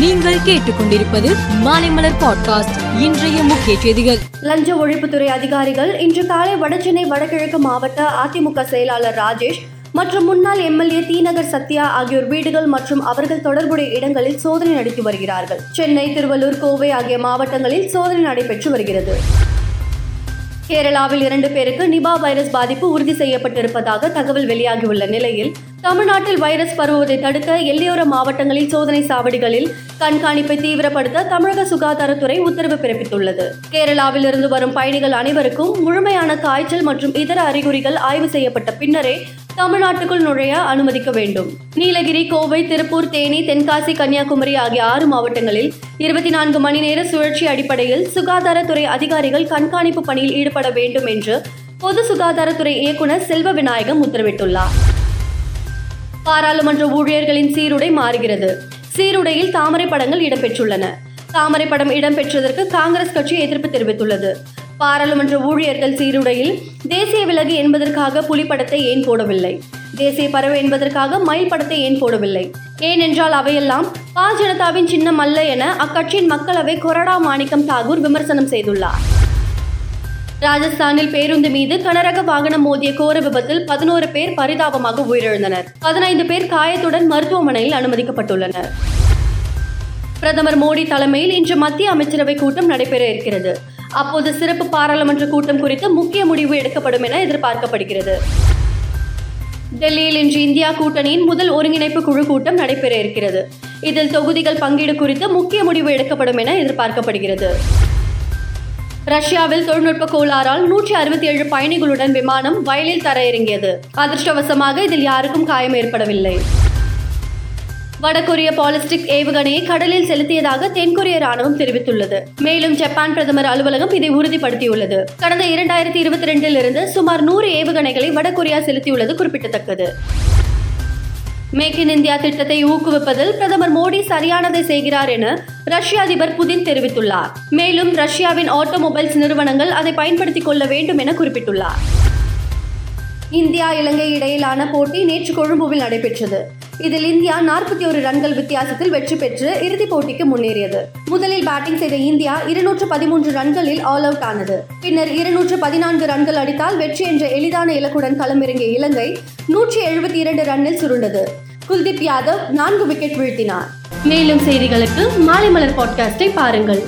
நீங்கள் கேட்டுக்கொண்டிருப்பது மாலைமலர் பாட்காஸ்ட். இன்றைய முக்கிய செய்திகள். லஞ்ச ஒழிப்புத்துறை அதிகாரிகள் இன்று காலை வடசென்னை வடகிழக்கு மாவட்ட அதிமுக செயலாளர் ராஜேஷ் மற்றும் முன்னாள் எம்எல்ஏ தீநகர் சத்யா ஆகியோர் வீடுகள் மற்றும் அவர்கள் தொடர்புடைய இடங்களில் சோதனை நடத்தி வருகிறார்கள். சென்னை திருவள்ளூர் கோவை ஆகிய மாவட்டங்களில் சோதனை நடைபெற்று வருகிறது. கேரளாவில் இரண்டு பேருக்கு நிபா வைரஸ் பாதிப்பு உறுதி செய்யப்பட்டிருப்பதாக தகவல் வெளியாகியுள்ள நிலையில் தமிழ்நாட்டில் வைரஸ் பரவுவதை தடுக்க எல்லையோர மாவட்டங்களில் சோதனை சாவடிகளில் கண்காணிப்பை தீவிரப்படுத்த தமிழக சுகாதாரத்துறை உத்தரவு பிறப்பித்துள்ளது. கேரளாவில் இருந்து வரும் பயணிகள் அனைவருக்கும் முழுமையான காய்ச்சல் மற்றும் இதர அறிகுறிகள் ஆய்வு செய்யப்பட்ட பின்னரே தமிழ்நாட்டுக்குள் நுழைய அனுமதிக்க வேண்டும். நீலகிரி கோவை திருப்பூர் தேனி தென்காசி கன்னியாகுமரி ஆகிய ஆறு மாவட்டங்களில் இருபத்தி நான்கு மணி நேர சுழற்சி அடிப்படையில் சுகாதாரத்துறை அதிகாரிகள் கண்காணிப்பு பணியில் ஈடுபட வேண்டும் என்று பொது சுகாதாரத்துறை இயக்குநர் செல்வ விநாயகம் உத்தரவிட்டுள்ளார். பாராளுமன்ற ஊழியர்களின் சீருடை மாறுகிறது. சீருடையில் தாமரை படங்கள் இடம்பெற்றுள்ளன. தாமரை படம் இடம்பெற்றதற்கு காங்கிரஸ் கட்சி எதிர்ப்பு தெரிவித்துள்ளது. பாராளுமன்ற ஊழியர்கள் சீருடையில் தேசிய விலகு என்பதற்காக புலி படத்தை ஏன் போடவில்லை? தேசிய பறவை என்பதற்காக மயில் படத்தை ஏன் போடவில்லை? ஏனென்றால் அவையெல்லாம் பா ஜனதாவின் சின்னம் அல்ல என அக்கட்சியின் மக்களவை கொரடா மாணிக்கம் தாகூர் விமர்சனம் செய்துள்ளார். ராஜஸ்தானில் பேருந்து மீது கனரக வாகனம் மோதிய கோர விபத்தில் பதினோரு பேர் பரிதாபமாக உயிரிழந்தனர். பதினைந்து பேர் காயத்துடன் மருத்துவமனையில் அனுமதிக்கப்பட்டுள்ளனர். பிரதமர் மோடி தலைமையில் இன்று மத்திய அமைச்சரவை கூட்டம் நடைபெற இருக்கிறது. அப்போது சிறப்பு பாராளுமன்ற கூட்டம் குறித்து முக்கிய முடிவு எடுக்கப்படும் என எதிர்பார்க்கப்படுகிறது. டெல்லியில் இன்று இந்தியா கூட்டணியின் முதல் ஒருங்கிணைப்பு குழு கூட்டம் நடைபெற இருக்கிறது. இதில் தொகுதிகள் பங்கீடு குறித்து முக்கிய முடிவு எடுக்கப்படும் என எதிர்பார்க்கப்படுகிறது. ரஷ்யாவில் தொழில்நுட்ப கோளாறால் நூற்றி அறுபத்தி ஏழு பயணிகளுடன் விமானம் வயலில் தர இறங்கியது அதிர்ஷ்டவசமாக இதில் யாருக்கும் காயம் ஏற்படவில்லை. வடகொரிய பாலிஸ்டிக் ஏவுகணையை கடலில் செலுத்தியதாக தென்கொரிய ராணுவம் தெரிவித்துள்ளது. மேலும் ஜப்பான் பிரதமர் அலுவலகம் இதை உறுதிப்படுத்தியுள்ளது. கடந்த இரண்டாயிரத்தி இருபத்தி ரெண்டில் இருந்து சுமார் நூறு ஏவுகணைகளை வடகொரியா செலுத்தியுள்ளது குறிப்பிடத்தக்கது. மேக் இன் இந்தியா திட்டத்தை ஊக்குவிப்பதில் பிரதமர் மோடி சரியானதை செய்கிறார் என ரஷ்ய அதிபர் புதின் தெரிவித்துள்ளார். மேலும் ரஷ்யாவின் ஆட்டோமொபைல்ஸ் நிறுவனங்கள் அதை பயன்படுத்திக் கொள்ள வேண்டும் என குறிப்பிட்டுள்ளார். இந்தியா இலங்கை இடையிலான போட்டி நேற்று கொழும்புவில் நடைபெற்றது. இதில் இந்தியா நாற்பத்தி ஒரு ரன்கள் வித்தியாசத்தில் வெற்றி பெற்று இறுதிப் போட்டிக்கு முன்னேறியது. முதலில் பேட்டிங் செய்த இந்தியா இருநூற்று பதிமூன்று ரன்களில் ஆல் அவுட் ஆனது. பின்னர் இருநூற்று பதினான்கு ரன்கள் அடித்தால் வெற்றி என்ற எளிதான இலக்குடன் களமிறங்கிய இலங்கை நூற்றி எழுபத்தி இரண்டு ரன்னில் சுருண்டது. குல்தீப் யாதவ் நான்கு விக்கெட் வீழ்த்தினார். மேலும் செய்திகளுக்கு மாலை மலர் பாட்காஸ்டை பாருங்கள்.